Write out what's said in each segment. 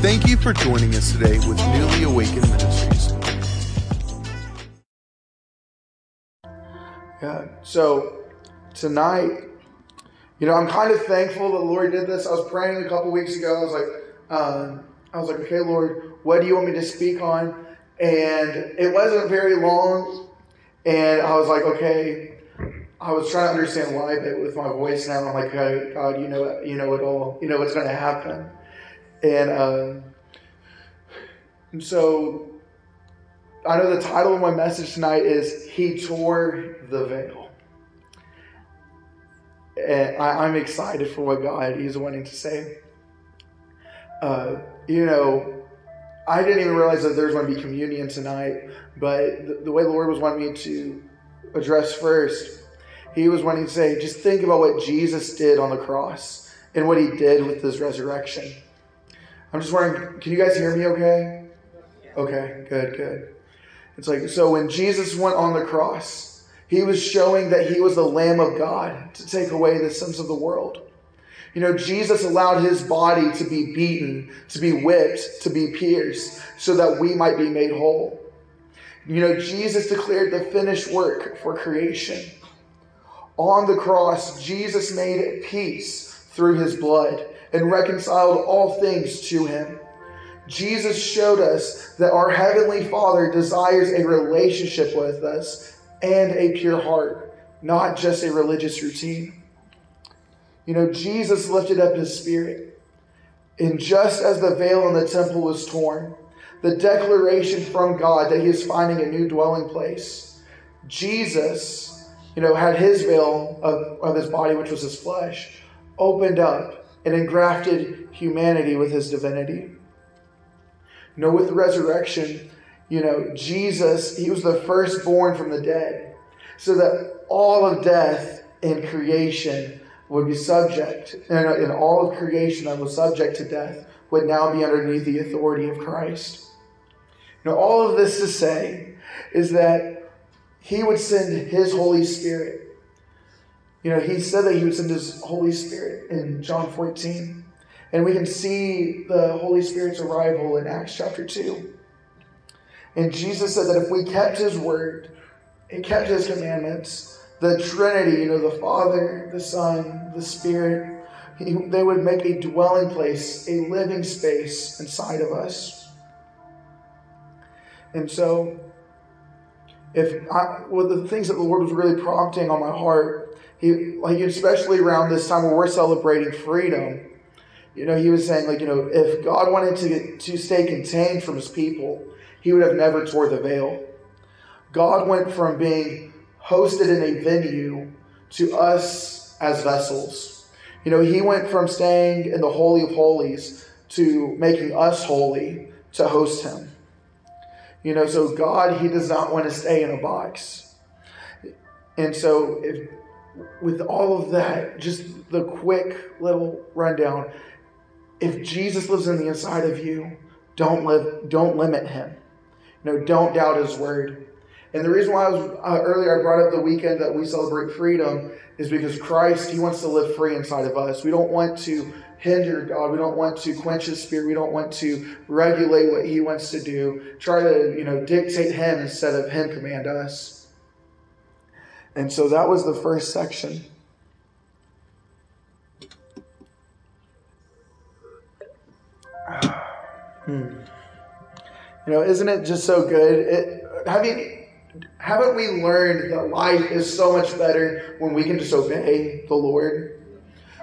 Thank you for joining us today with Newly Awakened Ministries. Yeah. So tonight, you know, I'm kind of thankful that Lord did this. I was praying a couple weeks ago. I was like, um, I was like, okay, Lord, what do you want me to speak on? And it wasn't very long. And I was like, okay. I was trying to understand why, but with my voice now, I'm like, God, you know, you know it all. You know what's going to happen. And um, so I know the title of my message tonight is He Tore the Veil. And I, am excited for what God is wanting to say. Uh, you know, I didn't even realize that there's going to be communion tonight, but the, the way the Lord was wanting me to address first, He was wanting to say, just think about what Jesus did on the cross and what He did with His resurrection. I'm just wondering, can you guys hear me okay? Okay, good, good. It's like, so when Jesus went on the cross, he was showing that he was the Lamb of God to take away the sins of the world. You know, Jesus allowed his body to be beaten, to be whipped, to be pierced, so that we might be made whole. You know, Jesus declared the finished work for creation. On the cross, Jesus made peace through his blood and reconciled all things to him. Jesus showed us that our Heavenly Father desires a relationship with us and a pure heart, not just a religious routine. You know, Jesus lifted up his spirit. And just as the veil in the temple was torn, the declaration from God that he is finding a new dwelling place, Jesus, you know, had his veil of, of his body, which was his flesh, opened up and engrafted humanity with his divinity. You know, with the resurrection, you know, Jesus, he was the firstborn from the dead, so that all of death and creation would be subject, and, and all of creation that was subject to death would now be underneath the authority of Christ. Know, all of this to say is that he would send his Holy Spirit. You know, he said that he would send his Holy Spirit in John 14. And we can see the Holy Spirit's arrival in Acts chapter 2. And Jesus said that if we kept his word and kept his commandments, the Trinity, you know, the Father, the Son, the Spirit, he, they would make a dwelling place, a living space inside of us. And so, if I, well, the things that the Lord was really prompting on my heart, he, like especially around this time where we're celebrating freedom, you know, he was saying, like, you know, if God wanted to, to stay contained from his people, he would have never tore the veil. God went from being hosted in a venue to us as vessels. You know, he went from staying in the Holy of Holies to making us holy to host him. You know, so God, he does not want to stay in a box. And so, if, with all of that, just the quick little rundown, if Jesus lives in the inside of you, don't live, don't limit him. No, don't doubt his word. And the reason why I was uh, earlier I brought up the weekend that we celebrate freedom is because Christ he wants to live free inside of us. We don't want to hinder God. We don't want to quench his spirit. We don't want to regulate what he wants to do. Try to, you know, dictate him instead of him command us. And so that was the first section. Hmm. You know, isn't it just so good? It, have you, haven't we learned that life is so much better when we can just obey the Lord?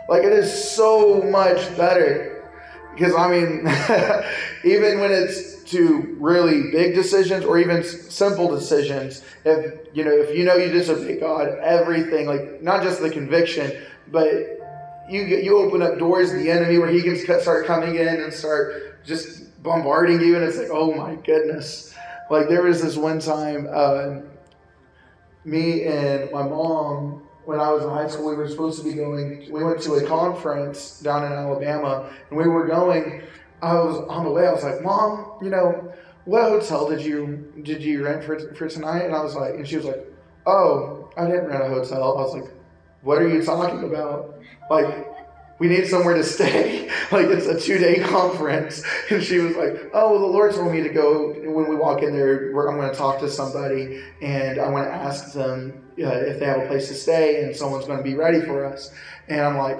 Like, it is so much better. Because, I mean, even when it's to really big decisions or even simple decisions, if, you know, if you know you disobey God, everything, like, not just the conviction, but you you open up doors to the enemy where he can start coming in and start just bombarding you, and it's like, oh my goodness. Like there was this one time, uh, me and my mom, when I was in high school, we were supposed to be going. We went to a conference down in Alabama, and we were going. I was on the way. I was like, Mom, you know, what hotel did you did you rent for for tonight? And I was like, and she was like, Oh, I didn't rent a hotel. I was like, What are you talking about? Like, we need somewhere to stay. like it's a two day conference. And she was like, oh, well, the Lord told me to go when we walk in there, I'm going to talk to somebody and I want to ask them uh, if they have a place to stay and someone's going to be ready for us. And I'm like,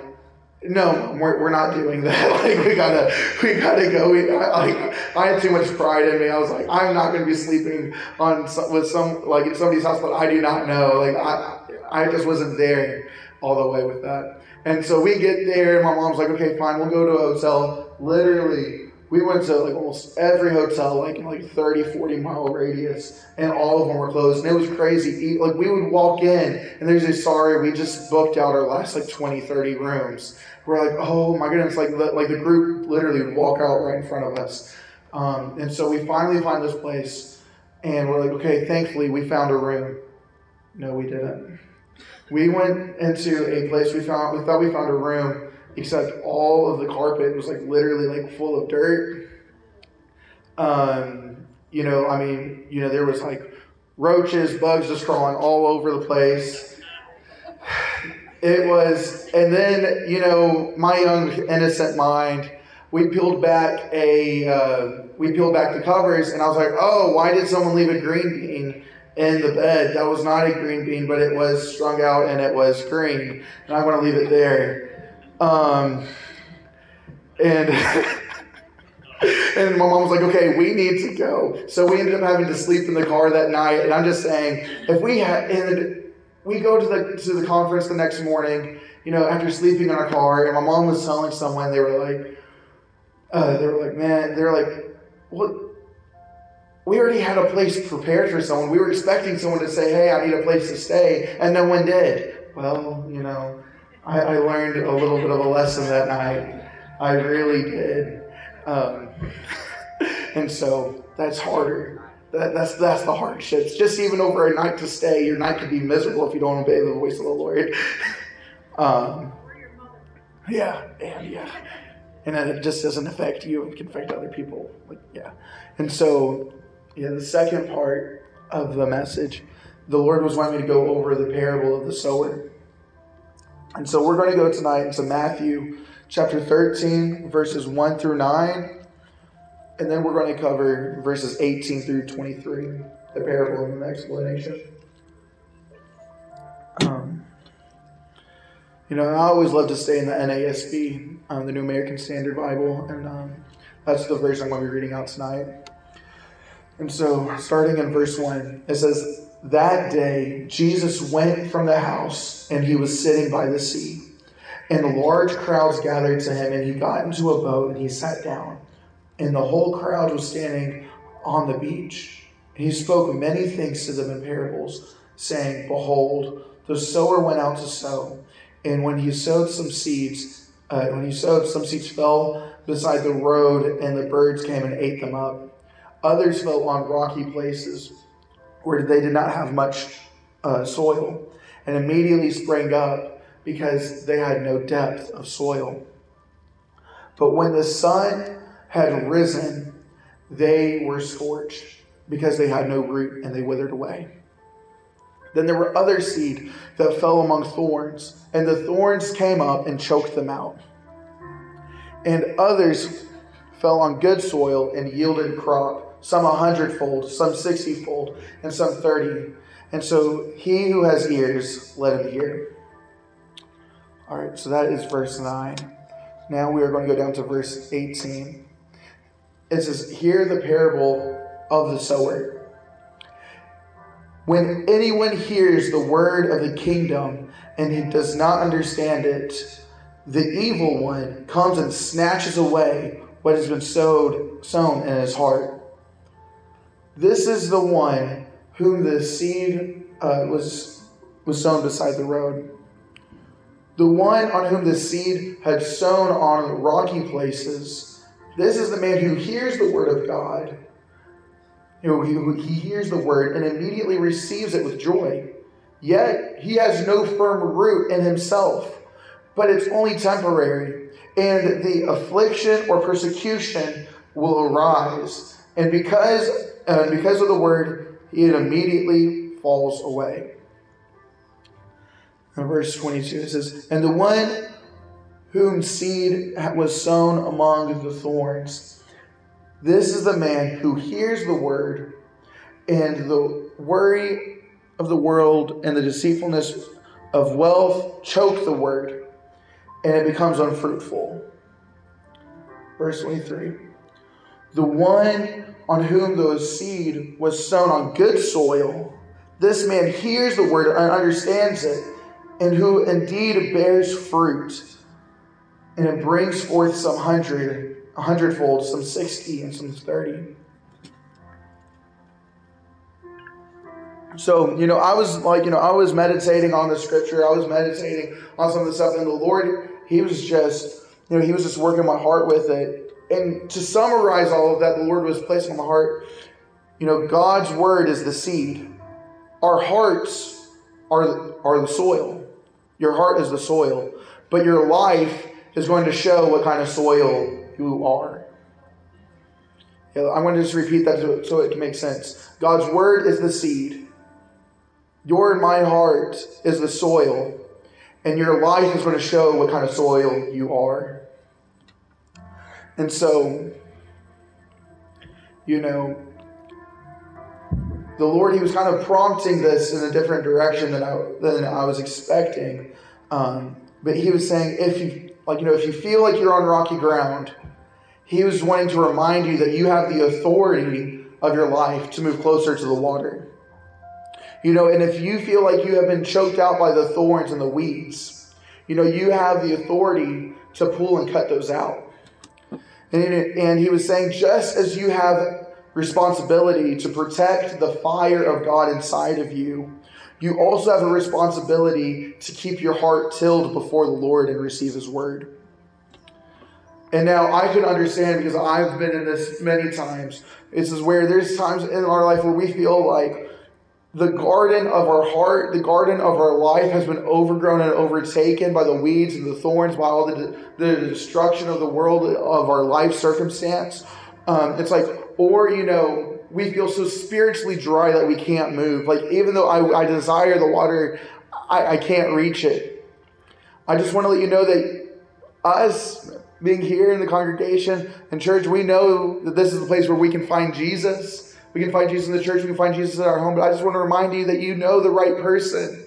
no, we're, we're not doing that. Like we gotta, we gotta go. We, I, like I had too much pride in me. I was like, I'm not gonna be sleeping on with some like in somebody's house, but I do not know. Like I, I just wasn't there all the way with that. And so we get there, and my mom's like, okay, fine, we'll go to a hotel. Literally, we went to like almost every hotel, like in like 30, 40 mile radius, and all of them were closed. And it was crazy. Like we would walk in, and there's a sorry, we just booked out our last like 20, 30 rooms. We're like, oh my goodness, like the, like the group literally would walk out right in front of us. Um, and so we finally find this place, and we're like, okay, thankfully we found a room. No, we didn't. We went into a place we found. We thought we found a room, except all of the carpet was like literally like full of dirt. Um, you know, I mean, you know, there was like roaches, bugs just crawling all over the place. It was, and then you know, my young innocent mind, we peeled back a, uh, we peeled back the covers, and I was like, oh, why did someone leave a green bean? In the bed that was not a green bean, but it was strung out and it was green. And I'm going to leave it there. Um, and and my mom was like, "Okay, we need to go." So we ended up having to sleep in the car that night. And I'm just saying, if we had, and we go to the to the conference the next morning, you know, after sleeping in our car, and my mom was telling someone, they were like, uh, they were like, "Man," they're like, "What?" We already had a place prepared for someone. We were expecting someone to say, hey, I need a place to stay, and no one did. Well, you know, I, I learned a little bit of a lesson that night. I really did. Um, and so that's harder. That, that's that's the hardships. Just even over a night to stay, your night could be miserable if you don't obey the voice of the Lord. um, yeah, and yeah, and it just doesn't affect you; it can affect other people. Yeah, and so yeah, the second part of the message, the Lord was wanting me to go over the parable of the sower. And so we're going to go tonight into Matthew chapter 13, verses 1 through 9. And then we're going to cover verses 18 through 23, the parable and the explanation. Um, you know, I always love to stay in the NASB, um, the New American Standard Bible, and um, that's the version I'm going to be reading out tonight. And so, starting in verse 1, it says, That day Jesus went from the house, and he was sitting by the sea. And large crowds gathered to him, and he got into a boat, and he sat down. And the whole crowd was standing on the beach. And he spoke many things to them in parables, saying, Behold, the sower went out to sow. And when he sowed some seeds, uh, when he sowed, some seeds fell beside the road, and the birds came and ate them up. Others fell on rocky places where they did not have much uh, soil and immediately sprang up because they had no depth of soil. But when the sun had risen, they were scorched because they had no root and they withered away. Then there were other seed that fell among thorns, and the thorns came up and choked them out. And others fell on good soil and yielded crop some a hundredfold, some sixtyfold, and some thirty. And so he who has ears, let him hear. All right, so that is verse 9. Now we are going to go down to verse 18. It says, Hear the parable of the sower. When anyone hears the word of the kingdom and he does not understand it, the evil one comes and snatches away what has been sowed, sown in his heart. This is the one whom the seed uh, was, was sown beside the road. The one on whom the seed had sown on rocky places. This is the man who hears the word of God. He, he hears the word and immediately receives it with joy. Yet he has no firm root in himself, but it's only temporary. And the affliction or persecution will arise. And because and because of the word, it immediately falls away. In verse 22, it says, And the one whom seed was sown among the thorns. This is the man who hears the word, and the worry of the world and the deceitfulness of wealth choke the word, and it becomes unfruitful. Verse 23 The one on whom the seed was sown on good soil, this man hears the word and understands it, and who indeed bears fruit and it brings forth some hundred, a hundredfold, some sixty, and some thirty. So, you know, I was like, you know, I was meditating on the scripture, I was meditating on some of the stuff, and the Lord, He was just, you know, He was just working my heart with it. And to summarize all of that, the Lord was placing on my heart, you know, God's word is the seed. Our hearts are, are the soil. Your heart is the soil. But your life is going to show what kind of soil you are. I'm going to just repeat that so it can make sense. God's word is the seed. Your and my heart is the soil. And your life is going to show what kind of soil you are. And so, you know, the Lord, He was kind of prompting this in a different direction than I, than I was expecting. Um, but He was saying, if you like, you know, if you feel like you're on rocky ground, he was wanting to remind you that you have the authority of your life to move closer to the water. You know, and if you feel like you have been choked out by the thorns and the weeds, you know, you have the authority to pull and cut those out. And, and he was saying, just as you have responsibility to protect the fire of God inside of you, you also have a responsibility to keep your heart tilled before the Lord and receive His word. And now I can understand because I've been in this many times. This is where there's times in our life where we feel like the garden of our heart, the garden of our life has been overgrown and overtaken by the weeds and the thorns, by all the, the destruction of the world, of our life circumstance. Um, it's like, or, you know, we feel so spiritually dry that we can't move. Like, even though I, I desire the water, I, I can't reach it. I just want to let you know that us being here in the congregation and church, we know that this is the place where we can find Jesus. We can find Jesus in the church, we can find Jesus in our home. But I just want to remind you that you know the right person.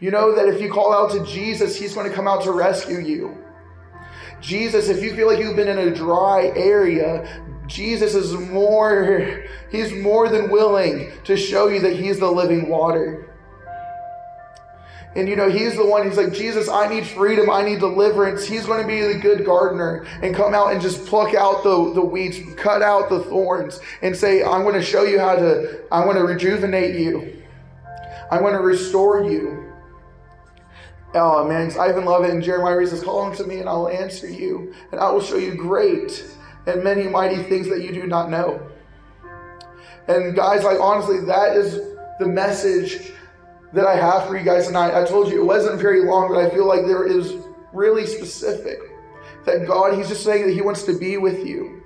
You know that if you call out to Jesus, He's going to come out to rescue you. Jesus, if you feel like you've been in a dry area, Jesus is more, he's more than willing to show you that he's the living water. And you know, he's the one, he's like, Jesus, I need freedom, I need deliverance. He's going to be the good gardener and come out and just pluck out the, the weeds, cut out the thorns, and say, I'm going to show you how to, I'm going to rejuvenate you. I'm going to restore you. Oh man, I even love it. And Jeremiah says, Call unto me and I'll answer you, and I will show you great and many mighty things that you do not know. And guys, like honestly, that is the message that I have for you guys tonight. I told you it wasn't very long, but I feel like there is really specific. That God, He's just saying that He wants to be with you.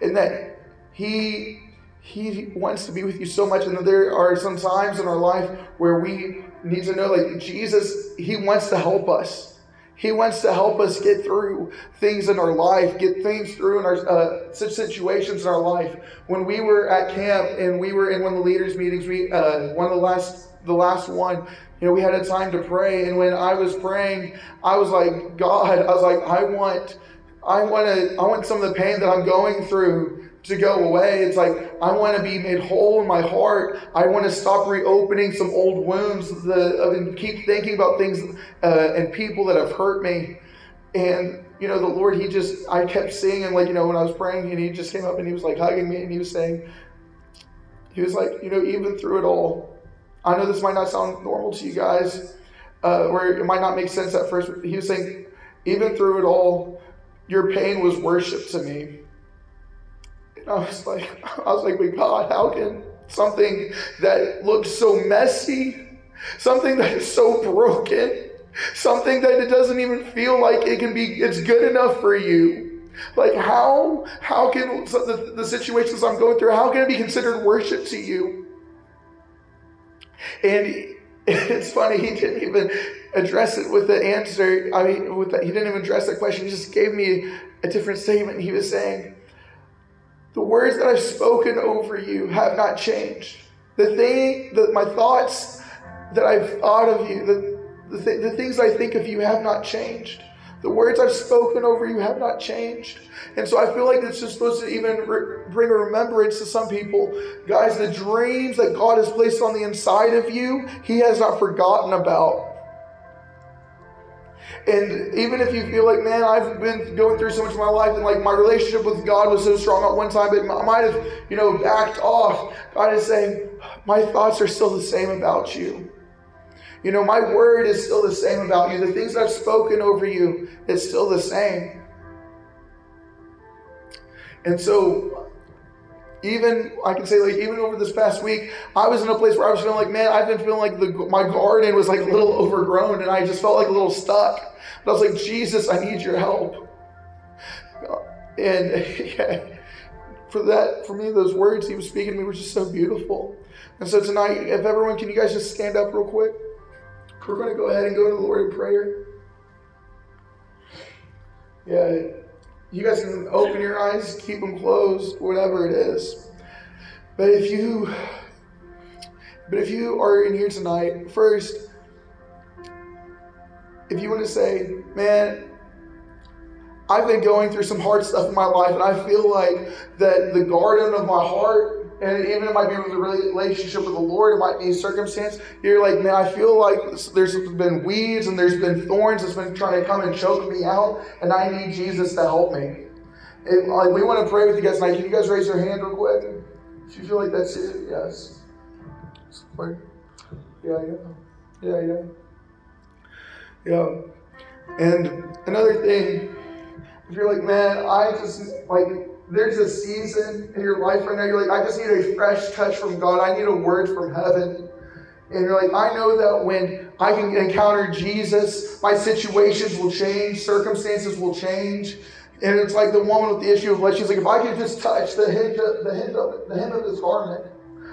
And that He He wants to be with you so much. And that there are some times in our life where we need to know like Jesus, He wants to help us. He wants to help us get through things in our life, get things through in our uh, situations in our life. When we were at camp and we were in one of the leaders' meetings, we uh, one of the last the last one, you know, we had a time to pray, and when I was praying, I was like, God, I was like, I want, I want to, I want some of the pain that I'm going through to go away. It's like, I want to be made whole in my heart. I want to stop reopening some old wounds and keep thinking about things uh, and people that have hurt me. And, you know, the Lord, He just, I kept seeing Him, like, you know, when I was praying, and He just came up and He was like hugging me, and He was saying, He was like, you know, even through it all, I know this might not sound normal to you guys, uh, or it might not make sense at first. He was saying, even through it all, your pain was worship to me. I was like, I was like, but God, how can something that looks so messy, something that is so broken, something that it doesn't even feel like it can be, it's good enough for you. Like how, how can the, the situations I'm going through, how can it be considered worship to you? And it's funny, he didn't even, address it with the answer. I mean, with the, he didn't even address that question. He just gave me a different statement. He was saying, "The words that I've spoken over you have not changed. The thing, that my thoughts that I've thought of you, the, the, th- the things I think of you have not changed." The words I've spoken over you have not changed. And so I feel like it's just supposed to even re- bring a remembrance to some people. Guys, the dreams that God has placed on the inside of you, He has not forgotten about. And even if you feel like, man, I've been going through so much of my life, and like my relationship with God was so strong at one time, but I might have, you know, backed off. God is saying, my thoughts are still the same about you. You know, my word is still the same about you. The things I've spoken over you, it's still the same. And so, even I can say, like, even over this past week, I was in a place where I was feeling like, man, I've been feeling like the, my garden was like a little overgrown, and I just felt like a little stuck. But I was like, Jesus, I need your help. And yeah, for that, for me, those words he was speaking to me were just so beautiful. And so tonight, if everyone, can you guys just stand up real quick? We're going to go ahead and go to the Lord in prayer. Yeah, you guys can open your eyes, keep them closed, whatever it is. But if you, but if you are in here tonight, first, if you want to say, man, I've been going through some hard stuff in my life, and I feel like that the garden of my heart and even it might be with a relationship with the Lord, it might be a circumstance. You're like, man, I feel like there's been weeds and there's been thorns that's been trying to come and choke me out, and I need Jesus to help me. Like, we want to pray with you guys tonight. Can you guys raise your hand real quick? If you feel like that's it, yes. Yeah, yeah, yeah, yeah, yeah. And another thing, if you're like, man, I just like there's a season in your life right now, you're like, I just need a fresh touch from God. I need a word from heaven. And you're like, I know that when I can encounter Jesus, my situations will change, circumstances will change. And it's like the woman with the issue of blood. She's like, if I could just touch the hem of, the hem of, the hem of his garment,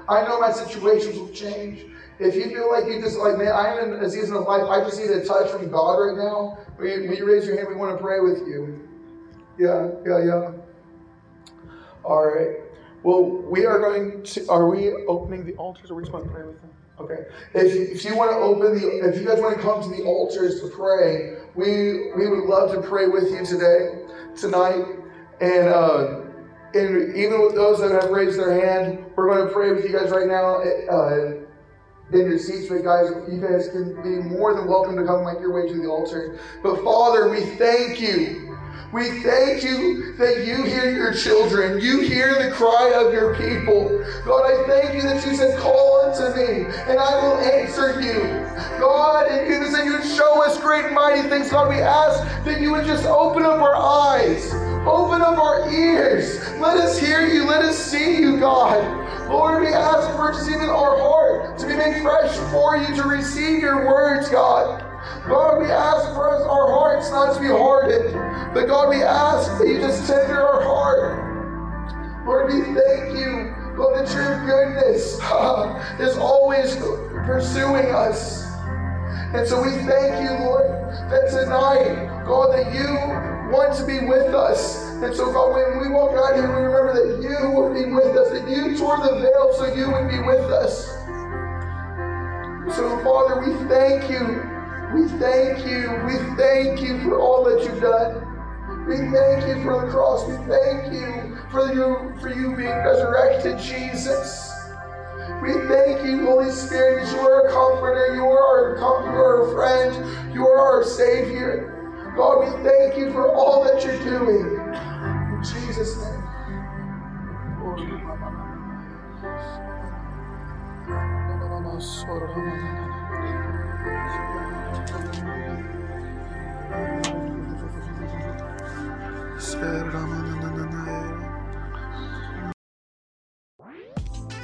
I know my situations will change. If you feel like you just like, man, I am in a season of life, I just need a touch from God right now. Will you, will you raise your hand? We want to pray with you. Yeah, yeah, yeah. All right. Well, we are going to. Are we opening the altars, or we just want to pray with them? Okay. If, if you want to open the, if you guys want to come to the altars to pray, we we would love to pray with you today, tonight, and uh, and even with those that have raised their hand, we're going to pray with you guys right now. Uh, in your seats, but guys, you guys can be more than welcome to come make your way to the altar. But Father, we thank you we thank you that you hear your children. You hear the cry of your people. God, I thank you that you said, Call unto me, and I will answer you. God, and you said you would show us great mighty things. God, we ask that you would just open up our eyes, open up our ears. Let us hear you. Let us see you, God. Lord, we ask for just even our heart to be made fresh for you to receive your words, God. God, we ask for us, our hearts not to be hardened, but God, we ask that you just tender our heart. Lord, we thank you, God, that your goodness is always pursuing us. And so we thank you, Lord, that tonight, God, that you want to be with us. And so, God, when we walk out here, we remember that you would be with us, that you tore the veil so you would be with us. So, Father, we thank you we thank you. We thank you for all that you've done. We thank you for the cross. We thank you for you for you being resurrected, Jesus. We thank you, Holy Spirit, that you are a comforter, you are our, you are our friend, you are our Savior. God, we thank you for all that you're doing. In Jesus' name.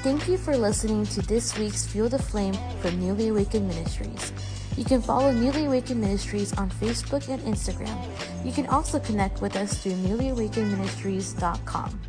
Thank you for listening to this week's Fuel the Flame from Newly Awakened Ministries. You can follow Newly Awakened Ministries on Facebook and Instagram. You can also connect with us through newlyawakenedministries.com.